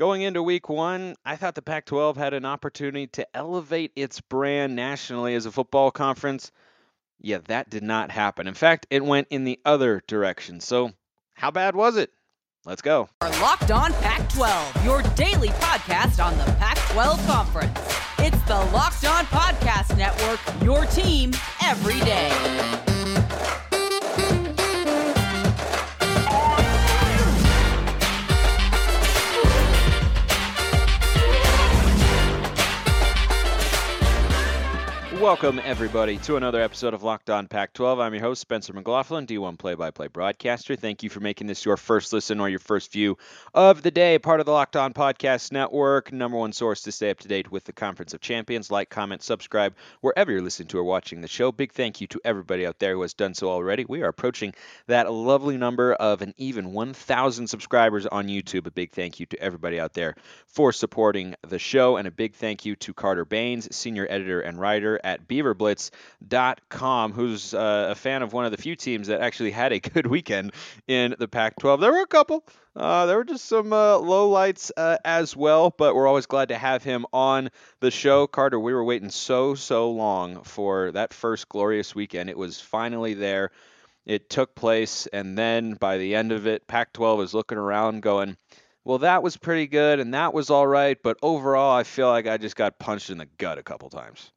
Going into week one, I thought the Pac 12 had an opportunity to elevate its brand nationally as a football conference. Yeah, that did not happen. In fact, it went in the other direction. So, how bad was it? Let's go. Our Locked On Pac 12, your daily podcast on the Pac 12 Conference. It's the Locked On Podcast Network, your team every day. Welcome, everybody, to another episode of Locked On Pac 12. I'm your host, Spencer McLaughlin, D1 play by play broadcaster. Thank you for making this your first listen or your first view of the day. Part of the Locked On Podcast Network, number one source to stay up to date with the Conference of Champions. Like, comment, subscribe wherever you're listening to or watching the show. Big thank you to everybody out there who has done so already. We are approaching that lovely number of an even 1,000 subscribers on YouTube. A big thank you to everybody out there for supporting the show, and a big thank you to Carter Baines, senior editor and writer at beaverblitz.com, who's uh, a fan of one of the few teams that actually had a good weekend in the Pac 12. There were a couple. Uh, there were just some uh, low lights uh, as well, but we're always glad to have him on the show. Carter, we were waiting so, so long for that first glorious weekend. It was finally there. It took place, and then by the end of it, Pac 12 is looking around going, well, that was pretty good, and that was all right, but overall, I feel like I just got punched in the gut a couple times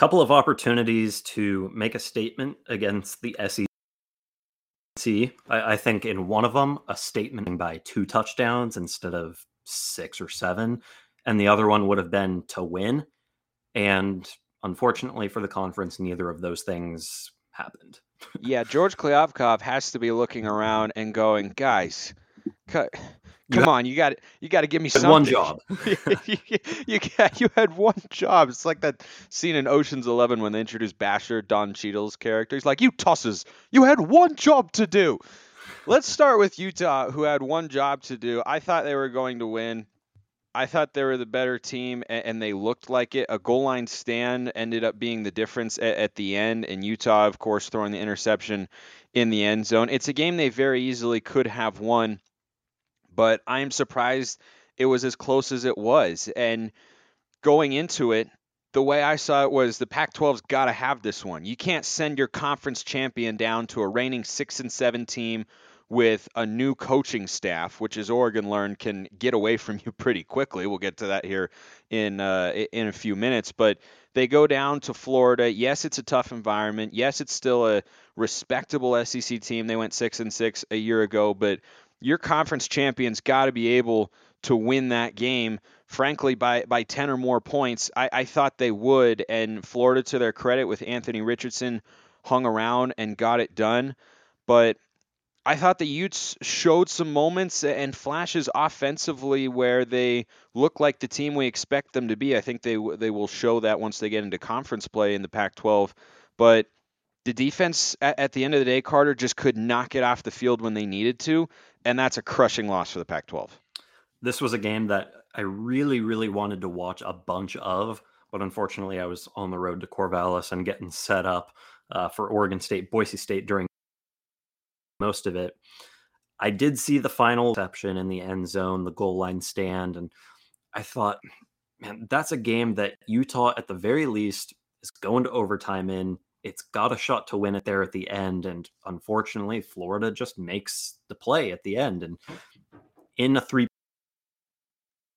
couple of opportunities to make a statement against the SEC. I, I, think in one of them, a statement by two touchdowns instead of six or seven, and the other one would have been to win. And unfortunately for the conference, neither of those things happened. yeah, George Kliavkoff has to be looking around and going, guys, cut Come on, you got you got to give me something. One job. you, you, you had one job. It's like that scene in Ocean's Eleven when they introduced Basher, Don Cheadle's character. He's like, "You tosses, you had one job to do." Let's start with Utah, who had one job to do. I thought they were going to win. I thought they were the better team, and, and they looked like it. A goal line stand ended up being the difference at, at the end, and Utah, of course, throwing the interception in the end zone. It's a game they very easily could have won but I'm surprised it was as close as it was. And going into it, the way I saw it was the Pac-12's got to have this one. You can't send your conference champion down to a reigning six and seven team with a new coaching staff, which is Oregon learned can get away from you pretty quickly. We'll get to that here in uh, in a few minutes, but they go down to Florida. Yes, it's a tough environment. Yes, it's still a respectable SEC team. They went six and six a year ago, but your conference champions got to be able to win that game. Frankly, by by ten or more points, I, I thought they would. And Florida, to their credit, with Anthony Richardson, hung around and got it done. But I thought the Utes showed some moments and flashes offensively where they look like the team we expect them to be. I think they they will show that once they get into conference play in the Pac-12. But the defense at, at the end of the day, Carter just could not get off the field when they needed to and that's a crushing loss for the Pac 12. This was a game that I really, really wanted to watch a bunch of, but unfortunately, I was on the road to Corvallis and getting set up uh, for Oregon State, Boise State during most of it. I did see the final reception in the end zone, the goal line stand, and I thought, man, that's a game that Utah, at the very least, is going to overtime in it's got a shot to win it there at the end. And unfortunately, Florida just makes the play at the end. And oh. in a three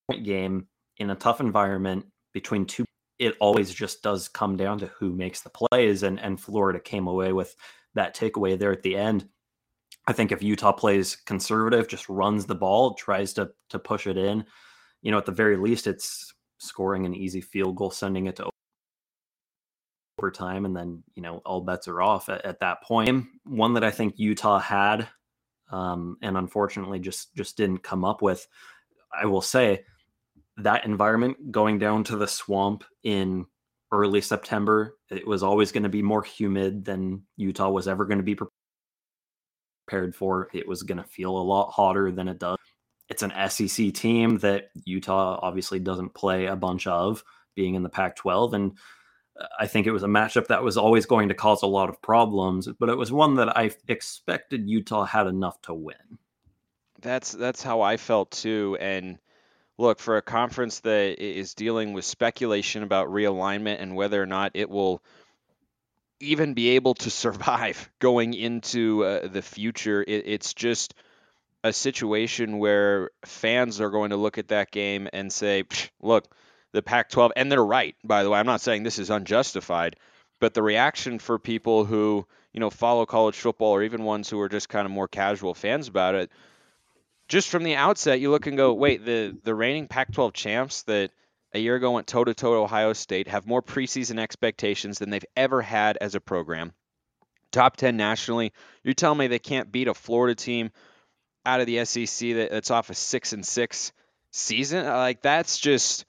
point game, in a tough environment between two, it always just does come down to who makes the plays. And, and Florida came away with that takeaway there at the end. I think if Utah plays conservative, just runs the ball, tries to to push it in, you know, at the very least, it's scoring an easy field goal, sending it to overtime, and then you know all bets are off at, at that point. One that I think Utah had, um, and unfortunately just just didn't come up with. I will say that environment going down to the swamp in early September, it was always going to be more humid than Utah was ever going to be prepared for. It was going to feel a lot hotter than it does. It's an SEC team that Utah obviously doesn't play a bunch of, being in the Pac 12. And I think it was a matchup that was always going to cause a lot of problems, but it was one that I expected Utah had enough to win. That's that's how I felt too, and look, for a conference that is dealing with speculation about realignment and whether or not it will even be able to survive going into uh, the future, it, it's just a situation where fans are going to look at that game and say, look, the Pac 12, and they're right, by the way. I'm not saying this is unjustified, but the reaction for people who, you know, follow college football or even ones who are just kind of more casual fans about it, just from the outset, you look and go, wait, the, the reigning Pac 12 champs that a year ago went toe to toe Ohio State have more preseason expectations than they've ever had as a program. Top 10 nationally. You're telling me they can't beat a Florida team out of the SEC that's off a six and six season. Like that's just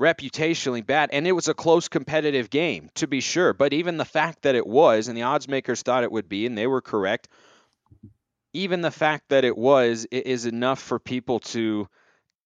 reputationally bad. And it was a close competitive game, to be sure. But even the fact that it was, and the odds makers thought it would be, and they were correct, even the fact that it was is enough for people to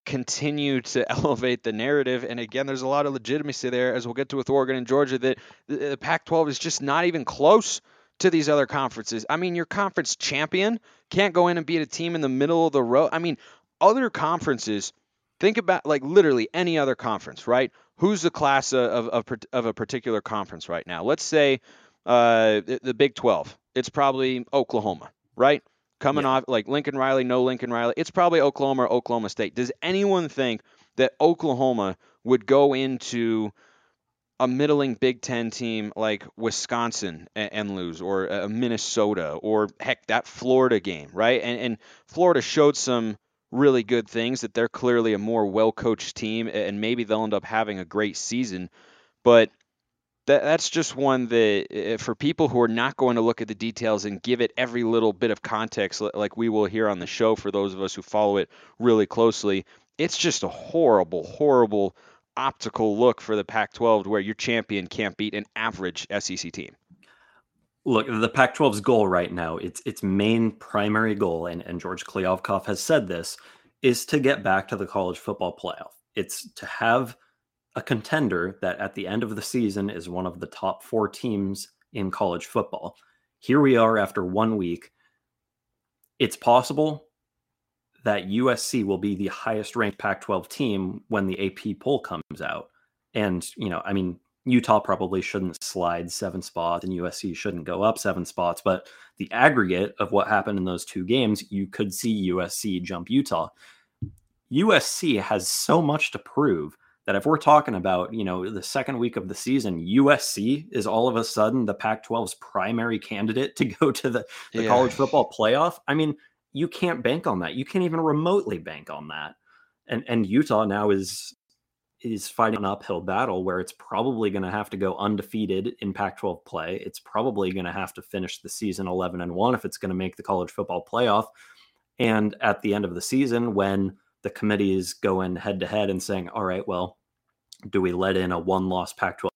continue to elevate the narrative. And again, there's a lot of legitimacy there, as we'll get to with Oregon and Georgia, that the Pac 12 is just not even close to these other conferences. I mean, your conference champion can't go in and beat a team in the middle of the road. I mean, other conferences, think about like literally any other conference, right? Who's the class of, of, of a particular conference right now? Let's say uh, the, the Big 12. It's probably Oklahoma, right? Coming yeah. off like Lincoln Riley, no Lincoln Riley. It's probably Oklahoma or Oklahoma State. Does anyone think that Oklahoma would go into a middling Big Ten team like Wisconsin and, and lose, or a Minnesota, or heck, that Florida game, right? And, and Florida showed some really good things that they're clearly a more well coached team, and maybe they'll end up having a great season. But that, that's just one that, for people who are not going to look at the details and give it every little bit of context, like we will here on the show for those of us who follow it really closely, it's just a horrible, horrible optical look for the Pac 12 where your champion can't beat an average SEC team? Look, the Pac 12's goal right now, its its main primary goal, and, and George Kliavkoff has said this, is to get back to the college football playoff. It's to have a contender that at the end of the season is one of the top four teams in college football. Here we are after one week. It's possible that USC will be the highest ranked Pac 12 team when the AP poll comes out. And, you know, I mean, Utah probably shouldn't slide seven spots and USC shouldn't go up seven spots. But the aggregate of what happened in those two games, you could see USC jump Utah. USC has so much to prove that if we're talking about, you know, the second week of the season, USC is all of a sudden the Pac 12's primary candidate to go to the, the yeah. college football playoff. I mean, you can't bank on that. You can't even remotely bank on that. And and Utah now is is fighting an uphill battle where it's probably going to have to go undefeated in Pac-12 play. It's probably going to have to finish the season 11 and 1 if it's going to make the college football playoff. And at the end of the season when the committees go in head to head and saying, "All right, well, do we let in a one-loss Pac-12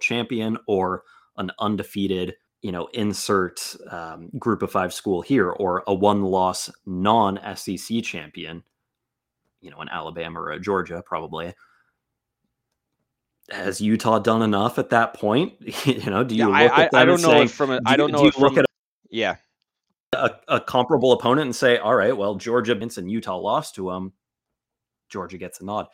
champion or an undefeated you know, insert um, group of five school here or a one loss non SEC champion, you know, an Alabama or a Georgia, probably. Has Utah done enough at that point? you know, do you yeah, look I, at them I don't know say, if from a, I don't know do look at a, yeah a, a, comparable opponent and say, all right, well, Georgia wins and Utah lost to them. Georgia gets a nod.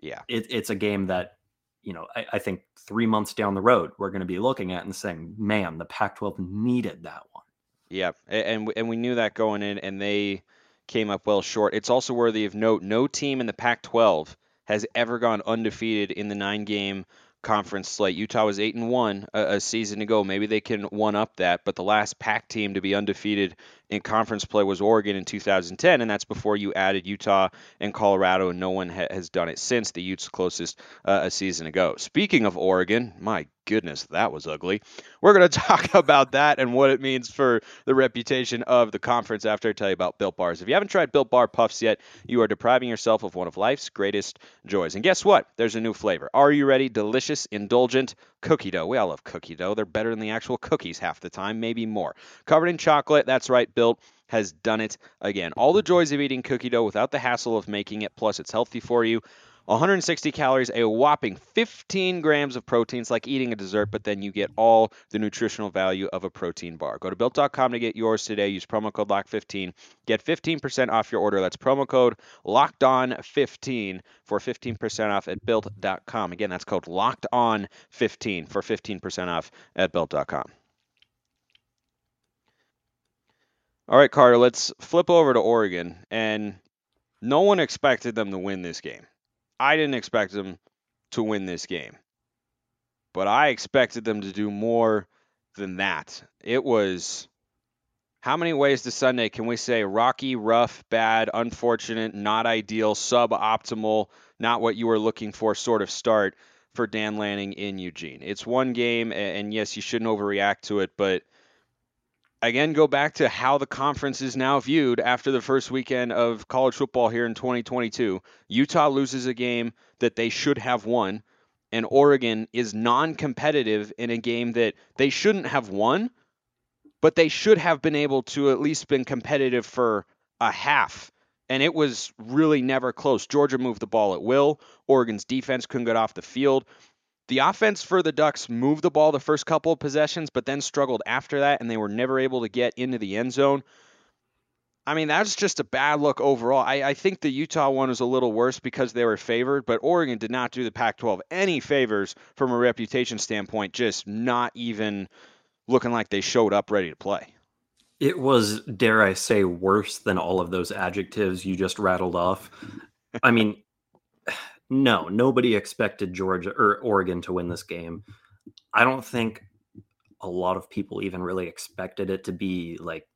Yeah, it, it's a game that you know, I, I, think three months down the road, we're going to be looking at and saying, man, the Pac 12 needed that one. Yeah. And, and we knew that going in, and they came up well short. It's also worthy of note no team in the Pac 12 has ever gone undefeated in the nine game conference slate. Utah was eight and one a, a, season ago. Maybe they can one up that. But the last Pac team to be undefeated in conference play was Oregon in 2010, and that's before you added Utah and Colorado, and no one ha- has done it since the Utes closest uh, a season ago. Speaking of Oregon, my goodness, that was ugly. We're going to talk about that and what it means for the reputation of the conference after I tell you about Built Bars. If you haven't tried Built Bar Puffs yet, you are depriving yourself of one of life's greatest joys. And guess what? There's a new flavor. Are you ready? Delicious, indulgent cookie dough. We all love cookie dough. They're better than the actual cookies half the time, maybe more. Covered in chocolate. That's right, Built has done it again. All the joys of eating cookie dough without the hassle of making it, plus it's healthy for you. 160 calories, a whopping 15 grams of protein. It's like eating a dessert, but then you get all the nutritional value of a protein bar. Go to built.com to get yours today. Use promo code LOCK15. Get 15% off your order. That's promo code locked on 15 for 15% off at built.com. Again, that's code locked on 15 for 15% off at built.com. All right, Carter, let's flip over to Oregon. And no one expected them to win this game. I didn't expect them to win this game. But I expected them to do more than that. It was how many ways to Sunday can we say rocky, rough, bad, unfortunate, not ideal, suboptimal, not what you were looking for sort of start for Dan Lanning in Eugene? It's one game, and yes, you shouldn't overreact to it, but again, go back to how the conference is now viewed after the first weekend of college football here in 2022. Utah loses a game that they should have won, and Oregon is non competitive in a game that they shouldn't have won, but they should have been able to at least been competitive for a half. And it was really never close. Georgia moved the ball at will. Oregon's defense couldn't get off the field. The offense for the Ducks moved the ball the first couple of possessions, but then struggled after that, and they were never able to get into the end zone. I mean, that's just a bad look overall. I, I think the Utah one was a little worse because they were favored, but Oregon did not do the Pac 12 any favors from a reputation standpoint, just not even looking like they showed up ready to play. It was, dare I say, worse than all of those adjectives you just rattled off. I mean, no, nobody expected Georgia or Oregon to win this game. I don't think a lot of people even really expected it to be like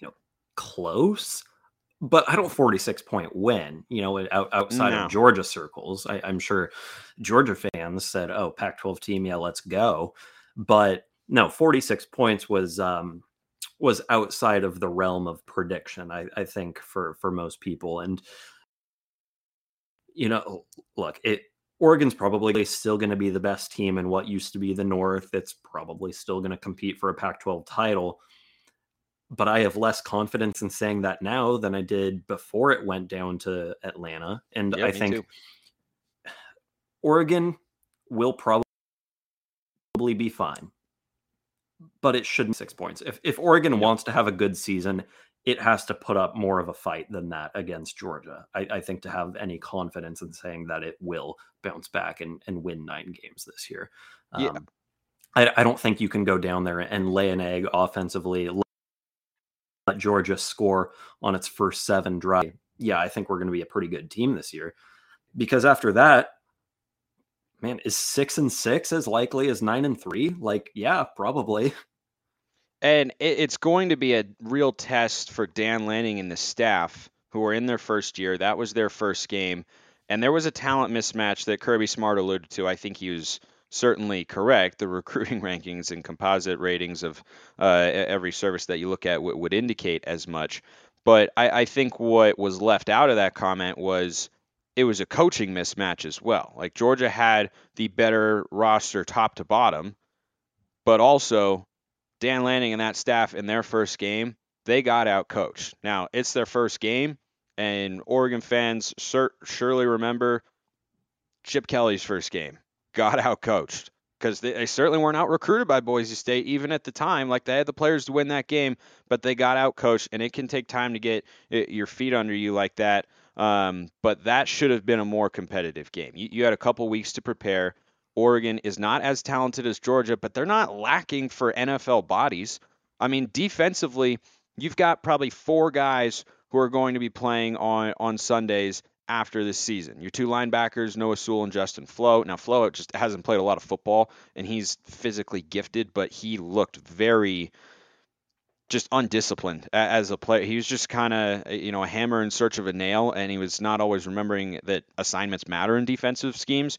you know close but I don't 46 point win, you know, out, outside no. of Georgia circles. I, am sure Georgia fans said, oh, Pac 12 team, yeah, let's go. But no, 46 points was um, was outside of the realm of prediction, I, I think, for for most people. And you know, oh, look, it Oregon's probably still going to be the best team in what used to be the North. It's probably still going to compete for a Pac 12 title. But I have less confidence in saying that now than I did before it went down to Atlanta. And I think too. Oregon will probably be fine, but it shouldn't six points. If, if Oregon yep. wants to have a good season, it has to put up more of a fight than that against Georgia. I, I, think to have any confidence in saying that it will bounce back and, and win nine games this year. Um, yeah. I, I, don't think you can go down there and lay an egg offensively, let Georgia score on its first seven drive. Yeah, I think we're going to be a pretty good team this year. Because after that, man, is six and six as likely as nine and three? Like, yeah, probably. And it's going to be a real test for Dan Lanning and the staff who are in their first year. That was their first game. And there was a talent mismatch that Kirby Smart alluded to. I think he was certainly correct. The recruiting rankings and composite ratings of uh, every service that you look at w- would indicate as much. But I, I think what was left out of that comment was it was a coaching mismatch as well. Like Georgia had the better roster top to bottom, but also Dan Lanning and that staff in their first game, they got out coached. Now, it's their first game, and Oregon fans sur- surely remember Chip Kelly's first game. Got out coached because they, they, certainly weren't out recruited by Boise State, even at the time. Like they had the players to win that game, but they got out coached, and it can take time to get it, your feet under you like that. Um, but that should have been a more competitive game. You, you had a couple weeks to prepare. Oregon is not as talented as Georgia, but they're not lacking for NFL bodies. I mean, defensively, you've got probably four guys who are going to be playing on on Sundays after this season. Your two linebackers, Noah Sewell and Justin Flowe. Now, Flowe just hasn't played a lot of football, and he's physically gifted, but he looked very just undisciplined as a player. He was just kind of, you know, a hammer in search of a nail, and he was not always remembering that assignments matter in defensive schemes.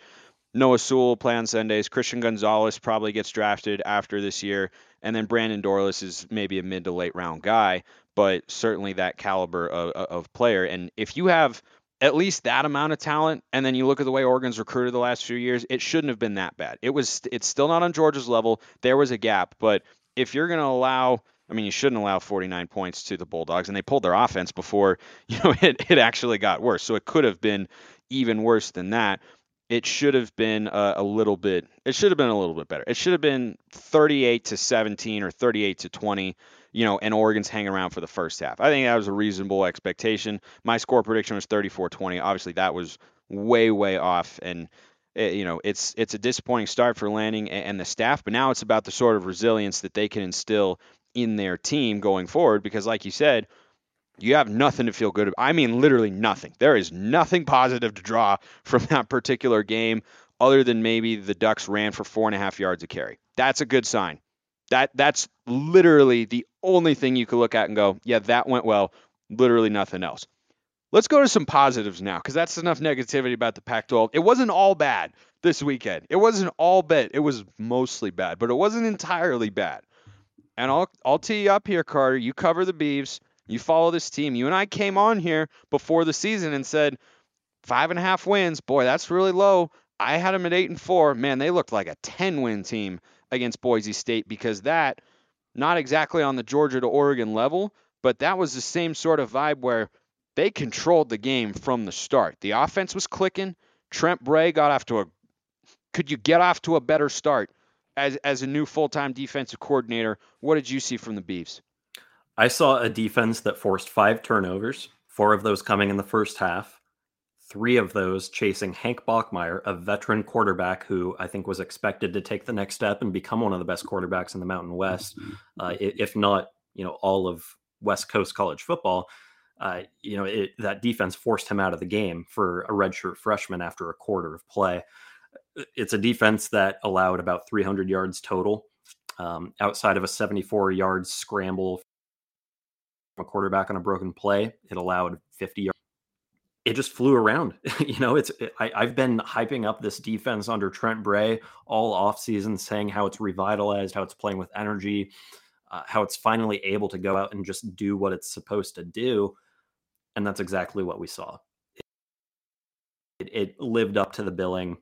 Noah Sewell play on Sundays. Christian Gonzalez probably gets drafted after this year, and then Brandon Dorlus is maybe a mid to late round guy, but certainly that caliber of, of player. And if you have at least that amount of talent, and then you look at the way Oregon's recruited the last few years, it shouldn't have been that bad. It was. It's still not on Georgia's level. There was a gap, but if you're going to allow I mean, you shouldn't allow 49 points to the Bulldogs, and they pulled their offense before you know it, it actually got worse. So it could have been even worse than that. It should have been a, a little bit. It should have been a little bit better. It should have been 38 to 17 or 38 to 20. You know, and Oregon's hanging around for the first half. I think that was a reasonable expectation. My score prediction was 34-20. Obviously, that was way, way off, and it, you know, it's it's a disappointing start for Lanning and, and the staff. But now it's about the sort of resilience that they can instill in their team going forward because, like you said, you have nothing to feel good about. I mean, literally nothing. There is nothing positive to draw from that particular game other than maybe the Ducks ran for four and a half yards a carry. That's a good sign. That that's literally the only thing you could look at and go, yeah, that went well. Literally nothing else. Let's go to some positives now, because that's enough negativity about the Pac-12. It wasn't all bad this weekend. It wasn't all bad. It was mostly bad, but it wasn't entirely bad. And I'll I'll tee you up here, Carter. You cover the Beavs. You follow this team. You and I came on here before the season and said five and a half wins. Boy, that's really low. I had them at eight and four. Man, they looked like a 10 win team against Boise State because that, not exactly on the Georgia to Oregon level, but that was the same sort of vibe where they controlled the game from the start. The offense was clicking. Trent Bray got off to a could you get off to a better start as as a new full-time defensive coordinator? What did you see from the Beavs? I saw a defense that forced five turnovers, four of those coming in the first half, three of those chasing Hank Bachmeier, a veteran quarterback who I think was expected to take the next step and become one of the best quarterbacks in the Mountain West, uh, if not, you know, all of West Coast college football. Uh, you know, it, that defense forced him out of the game for a redshirt freshman after a quarter of play. It's a defense that allowed about 300 yards total, um, outside of a 74 yard scramble a quarterback on a broken play. It allowed 50 yards. It just flew around. you know, it's I, have been hyping up this defense under Trent Bray all offseason, saying how it's revitalized, how it's playing with energy, uh, how it's finally able to go out and just do what it's supposed to do. And that's exactly what we saw. It, it lived up to the billing.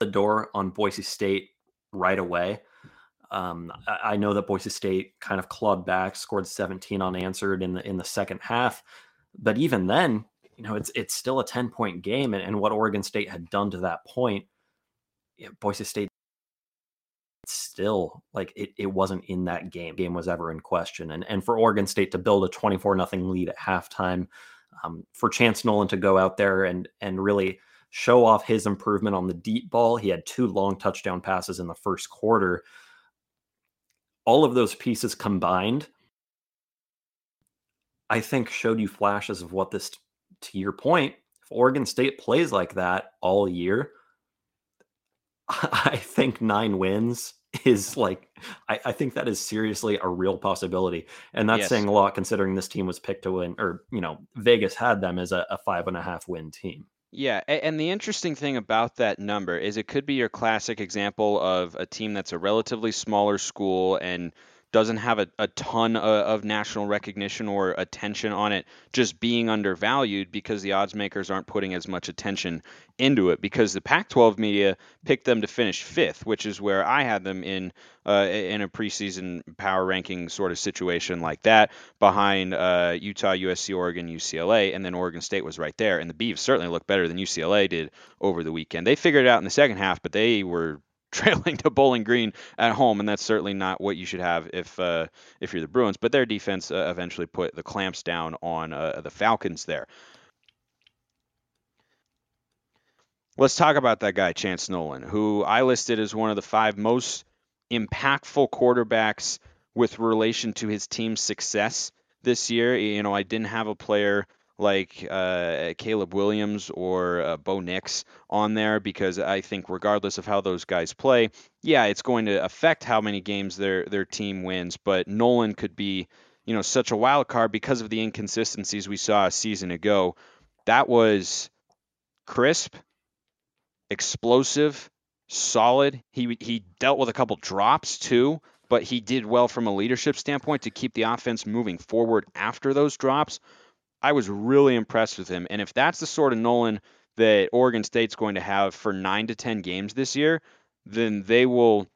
The door on Boise State right away um, I, I know that Boise State kind of clawed back, scored 17 unanswered in the in the second half, but even then, you know, it's it's still a 10 point game, and, and what Oregon State had done to that point, Boise State still like it, it wasn't in that game. Game was ever in question, and and for Oregon State to build a 24 nothing lead at halftime, um, for Chance Nolan to go out there and and really show off his improvement on the deep ball. He had two long touchdown passes in the first quarter all of those pieces combined, I think showed you flashes of what this, to your point, if Oregon State plays like that all year, I think nine wins is like, I, I think that is seriously a real possibility. And that's yes. saying a lot considering this team was picked to win, or, you know, Vegas had them as a, a five and a half win team. Yeah, and the interesting thing about that number is it could be your classic example of a team that's a relatively smaller school and doesn't have a, a ton of, of, national recognition or attention on it just being undervalued because the odds makers aren't putting as much attention into it because the Pac-12 media picked them to finish fifth, which is where I had them in uh, in a preseason power ranking sort of situation like that behind uh, Utah, USC, Oregon, UCLA, and then Oregon State was right there. And the Beavs certainly looked better than UCLA did over the weekend. They figured it out in the second half, but they were trailing to Bowling Green at home, and that's certainly not what you should have if uh, if you're the Bruins. But their defense uh, eventually put the clamps down on uh, the Falcons there. Let's talk about that guy, Chance Nolan, who I listed as one of the five most impactful quarterbacks with relation to his team's success this year. You know, I didn't have a player like uh, Caleb Williams or uh, Bo Nix on there because I think regardless of how those guys play, yeah, it's going to affect how many games their their team wins. But Nolan could be, you know, such a wild card because of the inconsistencies we saw a season ago. That was crisp, explosive, solid. He he dealt with a couple drops too, but he did well from a leadership standpoint to keep the offense moving forward after those drops. I was really impressed with him. And if that's the sort of Nolan that Oregon State's going to have for nine to 10 games this year, then they will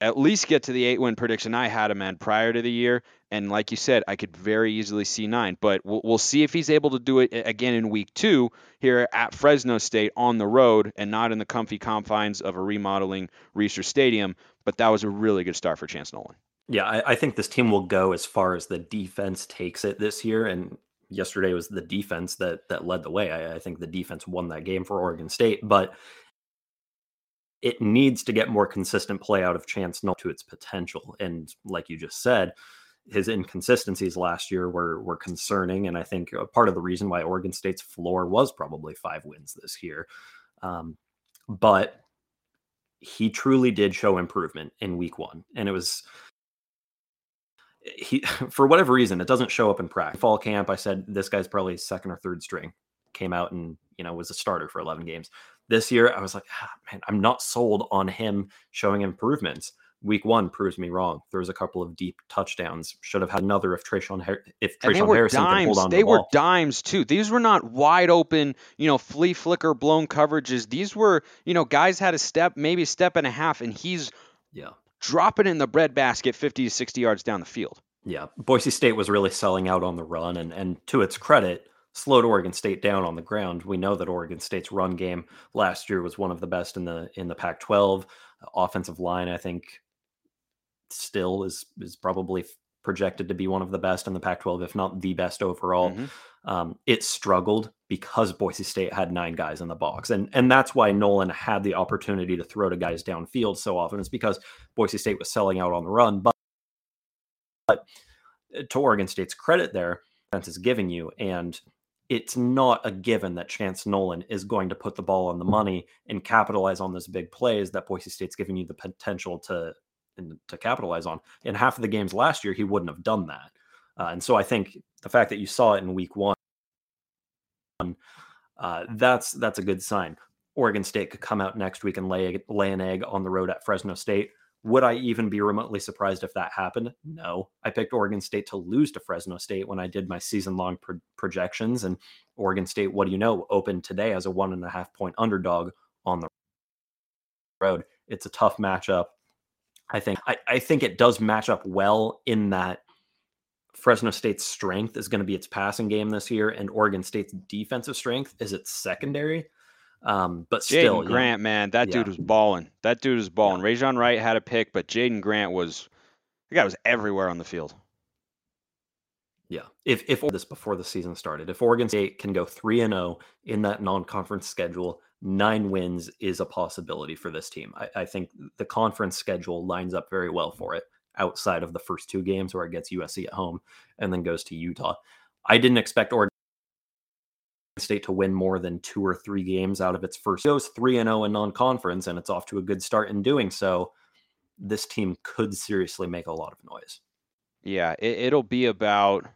at least get to the eight win prediction I had him at prior to the year. And like you said, I could very easily see nine. But we'll, we'll see if he's able to do it again in week two here at Fresno State on the road and not in the comfy confines of a remodeling Reser Stadium. But that was a really good start for Chance Nolan. Yeah, I, I think this team will go as far as the defense takes it this year. And yesterday was the defense that that led the way. I, I think the defense won that game for Oregon State, but it needs to get more consistent play out of Chance Nolan to its potential. And like you just said, his inconsistencies last year were were concerning, and I think part of the reason why Oregon State's floor was probably five wins this year. Um, but he truly did show improvement in week one, and it was he for whatever reason it doesn't show up in practice. Fall camp, I said this guy's probably second or third string. Came out and you know was a starter for 11 games. This year, I was like, ah, man, I'm not sold on him showing improvements. Week one proves me wrong. There was a couple of deep touchdowns. Should have had another if Tre'Shaun if Tre'Shaun Harrison dimes. hold on. They the were dimes too. These were not wide open, you know, flea flicker blown coverages. These were, you know, guys had a step, maybe a step and a half, and he's yeah dropping in the breadbasket 50 to 60 yards down the field. Yeah, Boise State was really selling out on the run, and and to its credit, slowed Oregon State down on the ground. We know that Oregon State's run game last year was one of the best in the in the Pac-12. Offensive line, I think, still is is probably projected to be one of the best in the Pac-12, if not the best overall. Mm-hmm. Um, it struggled because Boise State had nine guys in the box, and and that's why Nolan had the opportunity to throw to guys downfield so often. It's because Boise State was selling out on the run, but, but to Oregon State's credit, there defense is giving you, and it's not a given that Chance Nolan is going to put the ball on the money and capitalize on those big plays that Boise State's giving you the potential to to capitalize on. In half of the games last year, he wouldn't have done that. Uh, and so I think the fact that you saw it in week one, uh, that's that's a good sign. Oregon State could come out next week and lay lay an egg on the road at Fresno State. Would I even be remotely surprised if that happened? No. I picked Oregon State to lose to Fresno State when I did my season long pro- projections. And Oregon State, what do you know, opened today as a one and a half point underdog on the road. It's a tough matchup. I think I, I think it does match up well in that Fresno State's strength is going to be its passing game this year, and Oregon State's defensive strength is its secondary. Um, but still, Jaydon Grant, yeah. man, that yeah. dude was balling. That dude was balling. Yeah. Rejzohn Wright had a pick, but Jaydon Grant was the guy was everywhere on the field. Yeah, if if this before the season started, if Oregon State can go three and zero oh in that non-conference schedule, nine wins is a possibility for this team. I, I think the conference schedule lines up very well for it outside of the first two games where it gets USC at home and then goes to Utah. I didn't expect Oregon State to win more than two or three games out of its first. It goes three and zero oh in non-conference, and it's off to a good start in doing so. This team could seriously make a lot of noise. Yeah, it, will be about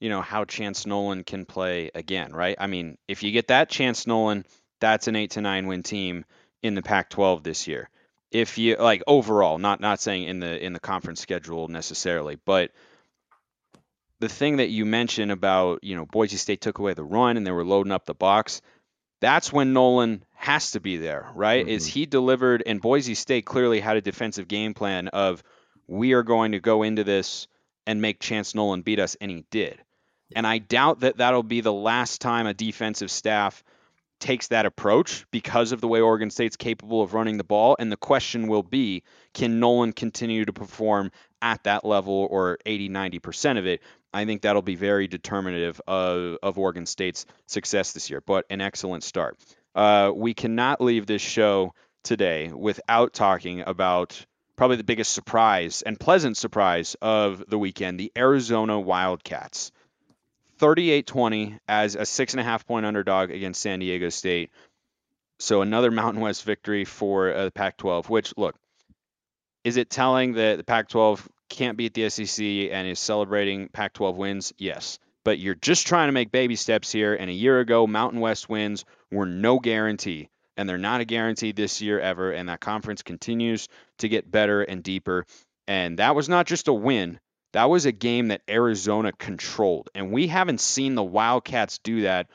you know how Chance Nolan can play again, right? I mean, if you get that Chance Nolan, that's an eight to nine win team in the Pac-12 this year if you like overall, not not saying in the in the conference schedule necessarily, but the thing that you mentioned about, you know, Boise State took away the run and they were loading up the box, that's when Nolan has to be there, right? Mm-hmm. Is he delivered and Boise State clearly had a defensive game plan of we are going to go into this and make Chance Nolan beat us and he did. And I doubt that that'll be the last time a defensive staff takes that approach because of the way Oregon State's capable of running the ball. And the question will be can Nolan continue to perform at that level or 80, 90% of it? I think that'll be very determinative of, of Oregon State's success this year, but an excellent start. Uh, we cannot leave this show today without talking about probably the biggest surprise and pleasant surprise of the weekend the Arizona Wildcats. 38 20 as a six and a half point underdog against San Diego State. So another Mountain West victory for uh, the Pac 12, which, look, is it telling that the Pac 12 can't beat the SEC and is celebrating Pac 12 wins? Yes. But you're just trying to make baby steps here. And a year ago, Mountain West wins were no guarantee. And they're not a guarantee this year ever. And that conference continues to get better and deeper. And that was not just a win, that was a game that Arizona controlled. And we haven't seen the Wildcats do that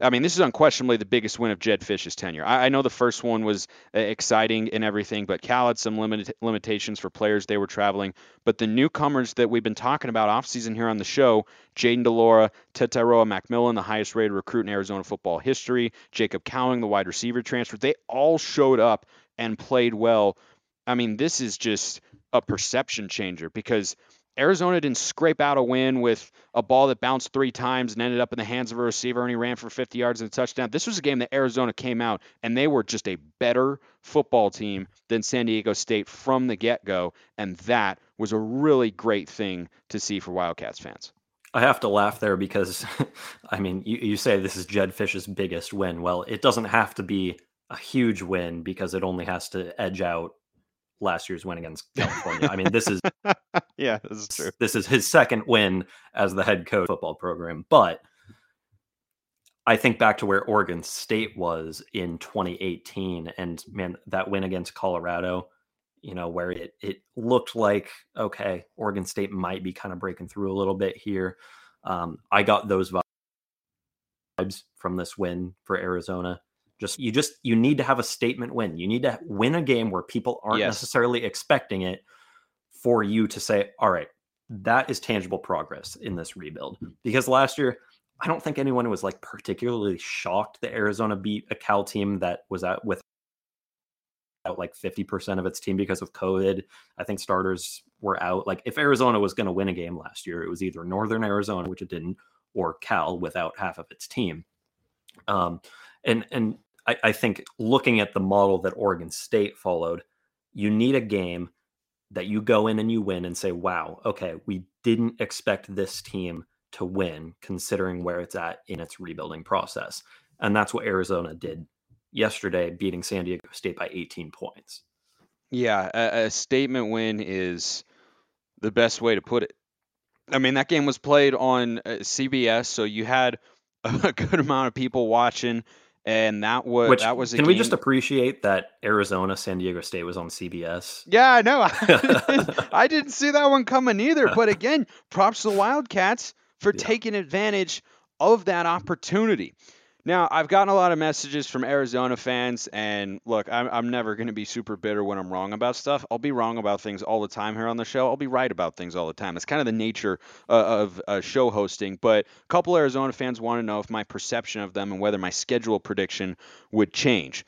I mean, this is unquestionably the biggest win of Jedd Fisch's tenure. I, I know the first one was uh, exciting and everything, but Cal had some limit, limitations for players they were traveling. But the newcomers that we've been talking about offseason here on the show, Jayden DeLora, Laura, Tetairoa McMillan, the highest rated recruit in Arizona football history, Jacob Cowing, the wide receiver transfer, they all showed up and played well. I mean, this is just a perception changer because – Arizona didn't scrape out a win with a ball that bounced three times and ended up in the hands of a receiver and he ran for 50 yards and a touchdown. This was a game that Arizona came out and they were just a better football team than San Diego State from the get go. And that was a really great thing to see for Wildcats fans. I have to laugh there because, I mean, you, you say this is Jedd Fisch's biggest win. Well, it doesn't have to be a huge win because it only has to edge out last year's win against California. I mean, this is yeah, this is true. This is his second win as the head coach football program, but I think back to where Oregon State was in 2018 and man that win against Colorado, you know, where it it looked like okay, Oregon State might be kind of breaking through a little bit here. Um, I got those vibes from this win for Arizona. Just you just you need to have a statement win. You need to win a game where people aren't yes. necessarily expecting it for you to say, all right, that is tangible progress in this rebuild. Because last year, I don't think anyone was like particularly shocked that Arizona beat a Cal team that was out with out like 50% of its team because of COVID. I think starters were out. Like if Arizona was going to win a game last year, it was either Northern Arizona, which it didn't, or Cal without half of its team. Um, and and I, I think looking at the model that Oregon State followed, you need a game that you go in and you win and say, wow, okay, we didn't expect this team to win considering where it's at in its rebuilding process. And that's what Arizona did yesterday, beating San Diego State by 18 points. Yeah, a, a statement win is the best way to put it. I mean, that game was played on uh, CBS, so you had a good amount of people watching and that was Which, that was. can game... we just appreciate that Arizona San Diego State was on CBS? Yeah, I know. I didn't see that one coming either. But again, props to the Wildcats for yeah. taking advantage of that opportunity. Now, I've gotten a lot of messages from Arizona fans, and look, I'm, I'm never going to be super bitter when I'm wrong about stuff. I'll be wrong about things all the time here on the show. I'll be right about things all the time. It's kind of the nature uh, of uh, show hosting. But a couple Arizona fans want to know if my perception of them and whether my schedule prediction would change.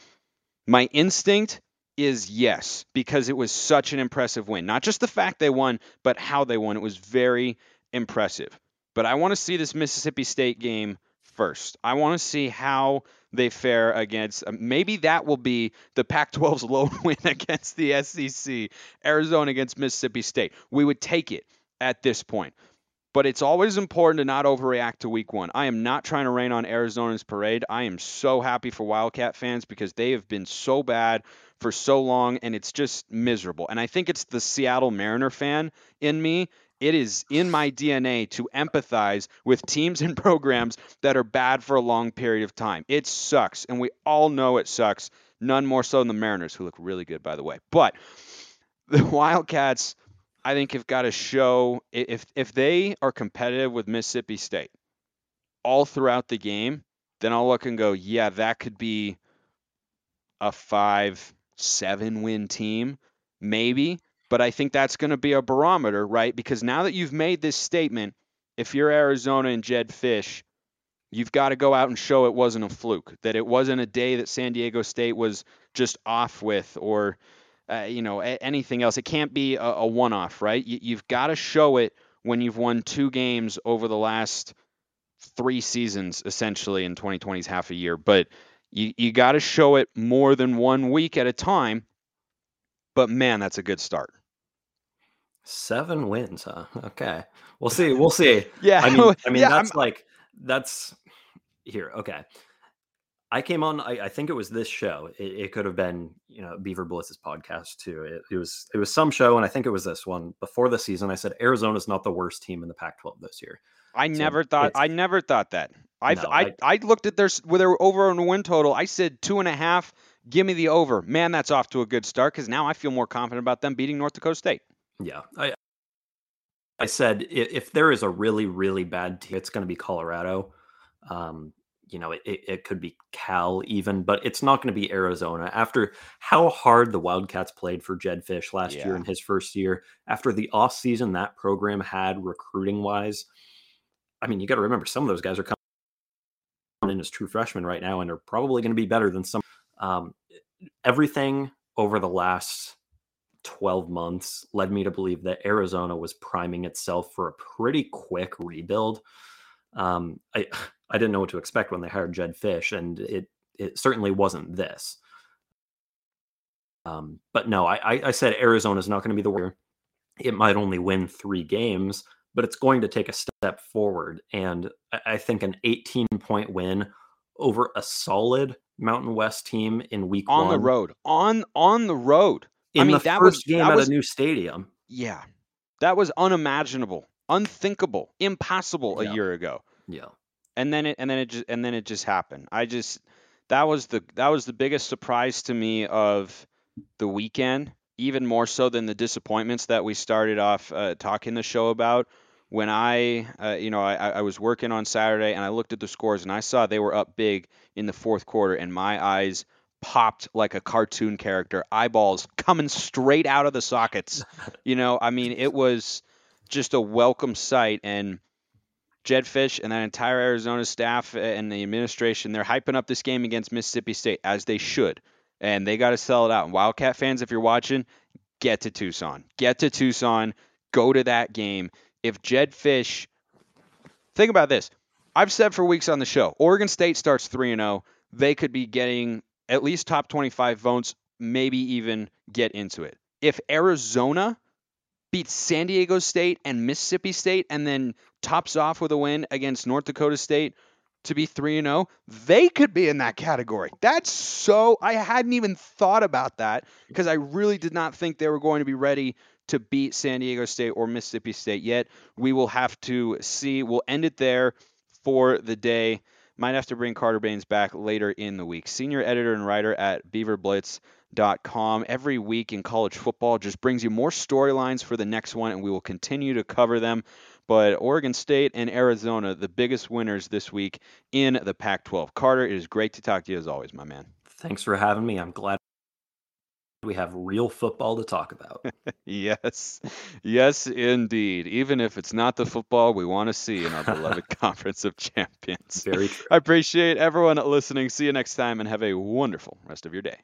My instinct is yes, because it was such an impressive win. Not just the fact they won, but how they won. It was very impressive. But I want to see this Mississippi State game first. I want to see how they fare against. Uh, maybe that will be the Pac 12's lone win against the SEC, Arizona against Mississippi State. We would take it at this point. But it's always important to not overreact to week one. I am not trying to rain on Arizona's parade. I am so happy for Wildcat fans because they have been so bad for so long and it's just miserable. And I think it's the Seattle Mariner fan in me it is in my DNA to empathize with teams and programs that are bad for a long period of time. It sucks, and we all know it sucks. None more so than the Mariners, who look really good, by the way. But the Wildcats, I think, have got to show if if they are competitive with Mississippi State all throughout the game, then I'll look and go, yeah, that could be a five, seven win team, maybe. But I think that's going to be a barometer, right? Because now that you've made this statement, if you're Arizona and Jedd Fisch, you've got to go out and show it wasn't a fluke, that it wasn't a day that San Diego State was just off with or, uh, you know, a- anything else. It can't be a, a one off, right? You, you've got to show it when you've won two games over the last three seasons, essentially, in 2020's half a year. But you, you got to show it more than one week at a time but man, that's a good start. Seven wins, huh? Okay, we'll see. We'll see. yeah, I mean, I mean, yeah, that's I'm... like that's here. Okay, I came on. I, I think it was this show. It, it, could have been, you know, Beaver Blitz's podcast too. It, it, was it was some show, and I think it was this one before the season. I said Arizona's not the worst team in the Pac-12 this year. I so never thought. I never thought that. I no, I, I looked at their their over and win total. I said two and a half Give me the over. Man, that's off to a good start because now I feel more confident about them beating North Dakota State. Yeah. I I said if there is a really, really bad team, it's going to be Colorado. Um, you know, it, it could be Cal even, but it's not going to be Arizona. After how hard the Wildcats played for Jedd Fisch last Yeah. year in his first year, after the offseason that program had recruiting wise, I mean, you got to remember some of those guys are coming in as true freshmen right now and are probably going to be better than some. Um, everything over the last 12 months led me to believe that Arizona was priming itself for a pretty quick rebuild. Um, I I didn't know what to expect when they hired Jedd Fisch, and it it certainly wasn't this. Um, but no, I, I, I said Arizona's not going to be the winner. It might only win three games, but it's going to take a step forward. And I, I think an 18 point win over a solid Mountain West team in week on one the road, on on the road. I mean, the that was- game that at was- a new stadium. Yeah, that was unimaginable, unthinkable, impossible a year ago. Yeah. and then it and then it just and then it just happened. I just that was the that was the biggest surprise to me of the weekend, even more so than the disappointments that we started off uh, talking the show about. When I, uh, you know, I I was working on Saturday and I looked at the scores and I saw they were up big in the fourth quarter and my eyes popped like a cartoon character, eyeballs coming straight out of the sockets. You know, I mean, it was just a welcome sight and Jedd Fisch and that entire Arizona staff and the administration, they're hyping up this game against Mississippi State as they should. And they got to sell it out. And Wildcat fans, if you're watching, get to Tucson. Get to Tucson. Go to that game. If Jedd Fisch, think about this. I've said for weeks on the show, Oregon State starts 3 and 0. They could be getting at least top 25 votes, maybe even get into it. If Arizona beats San Diego State and Mississippi State and then tops off with a win against North Dakota State to be 3 and 0, they could be in that category. That's so I hadn't even thought about that because I really did not think they were going to be ready to beat San Diego State or Mississippi State yet. We will have to see. We'll end it there for the day. Might have to bring Carter Baines back later in the week. Senior editor and writer at beaverblitz.com. Every week in college football just brings you more storylines for the next one, and we will continue to cover them. But Oregon State and Arizona, the biggest winners this week in the Pac 12. Carter, it is great to talk to you as always, my man. Thanks for having me. I'm glad we have real football to talk about. Yes, yes, indeed. Even if it's not the football we want to see in our beloved Conference of Champions. Very true. I appreciate everyone listening. See you next time and have a wonderful rest of your day.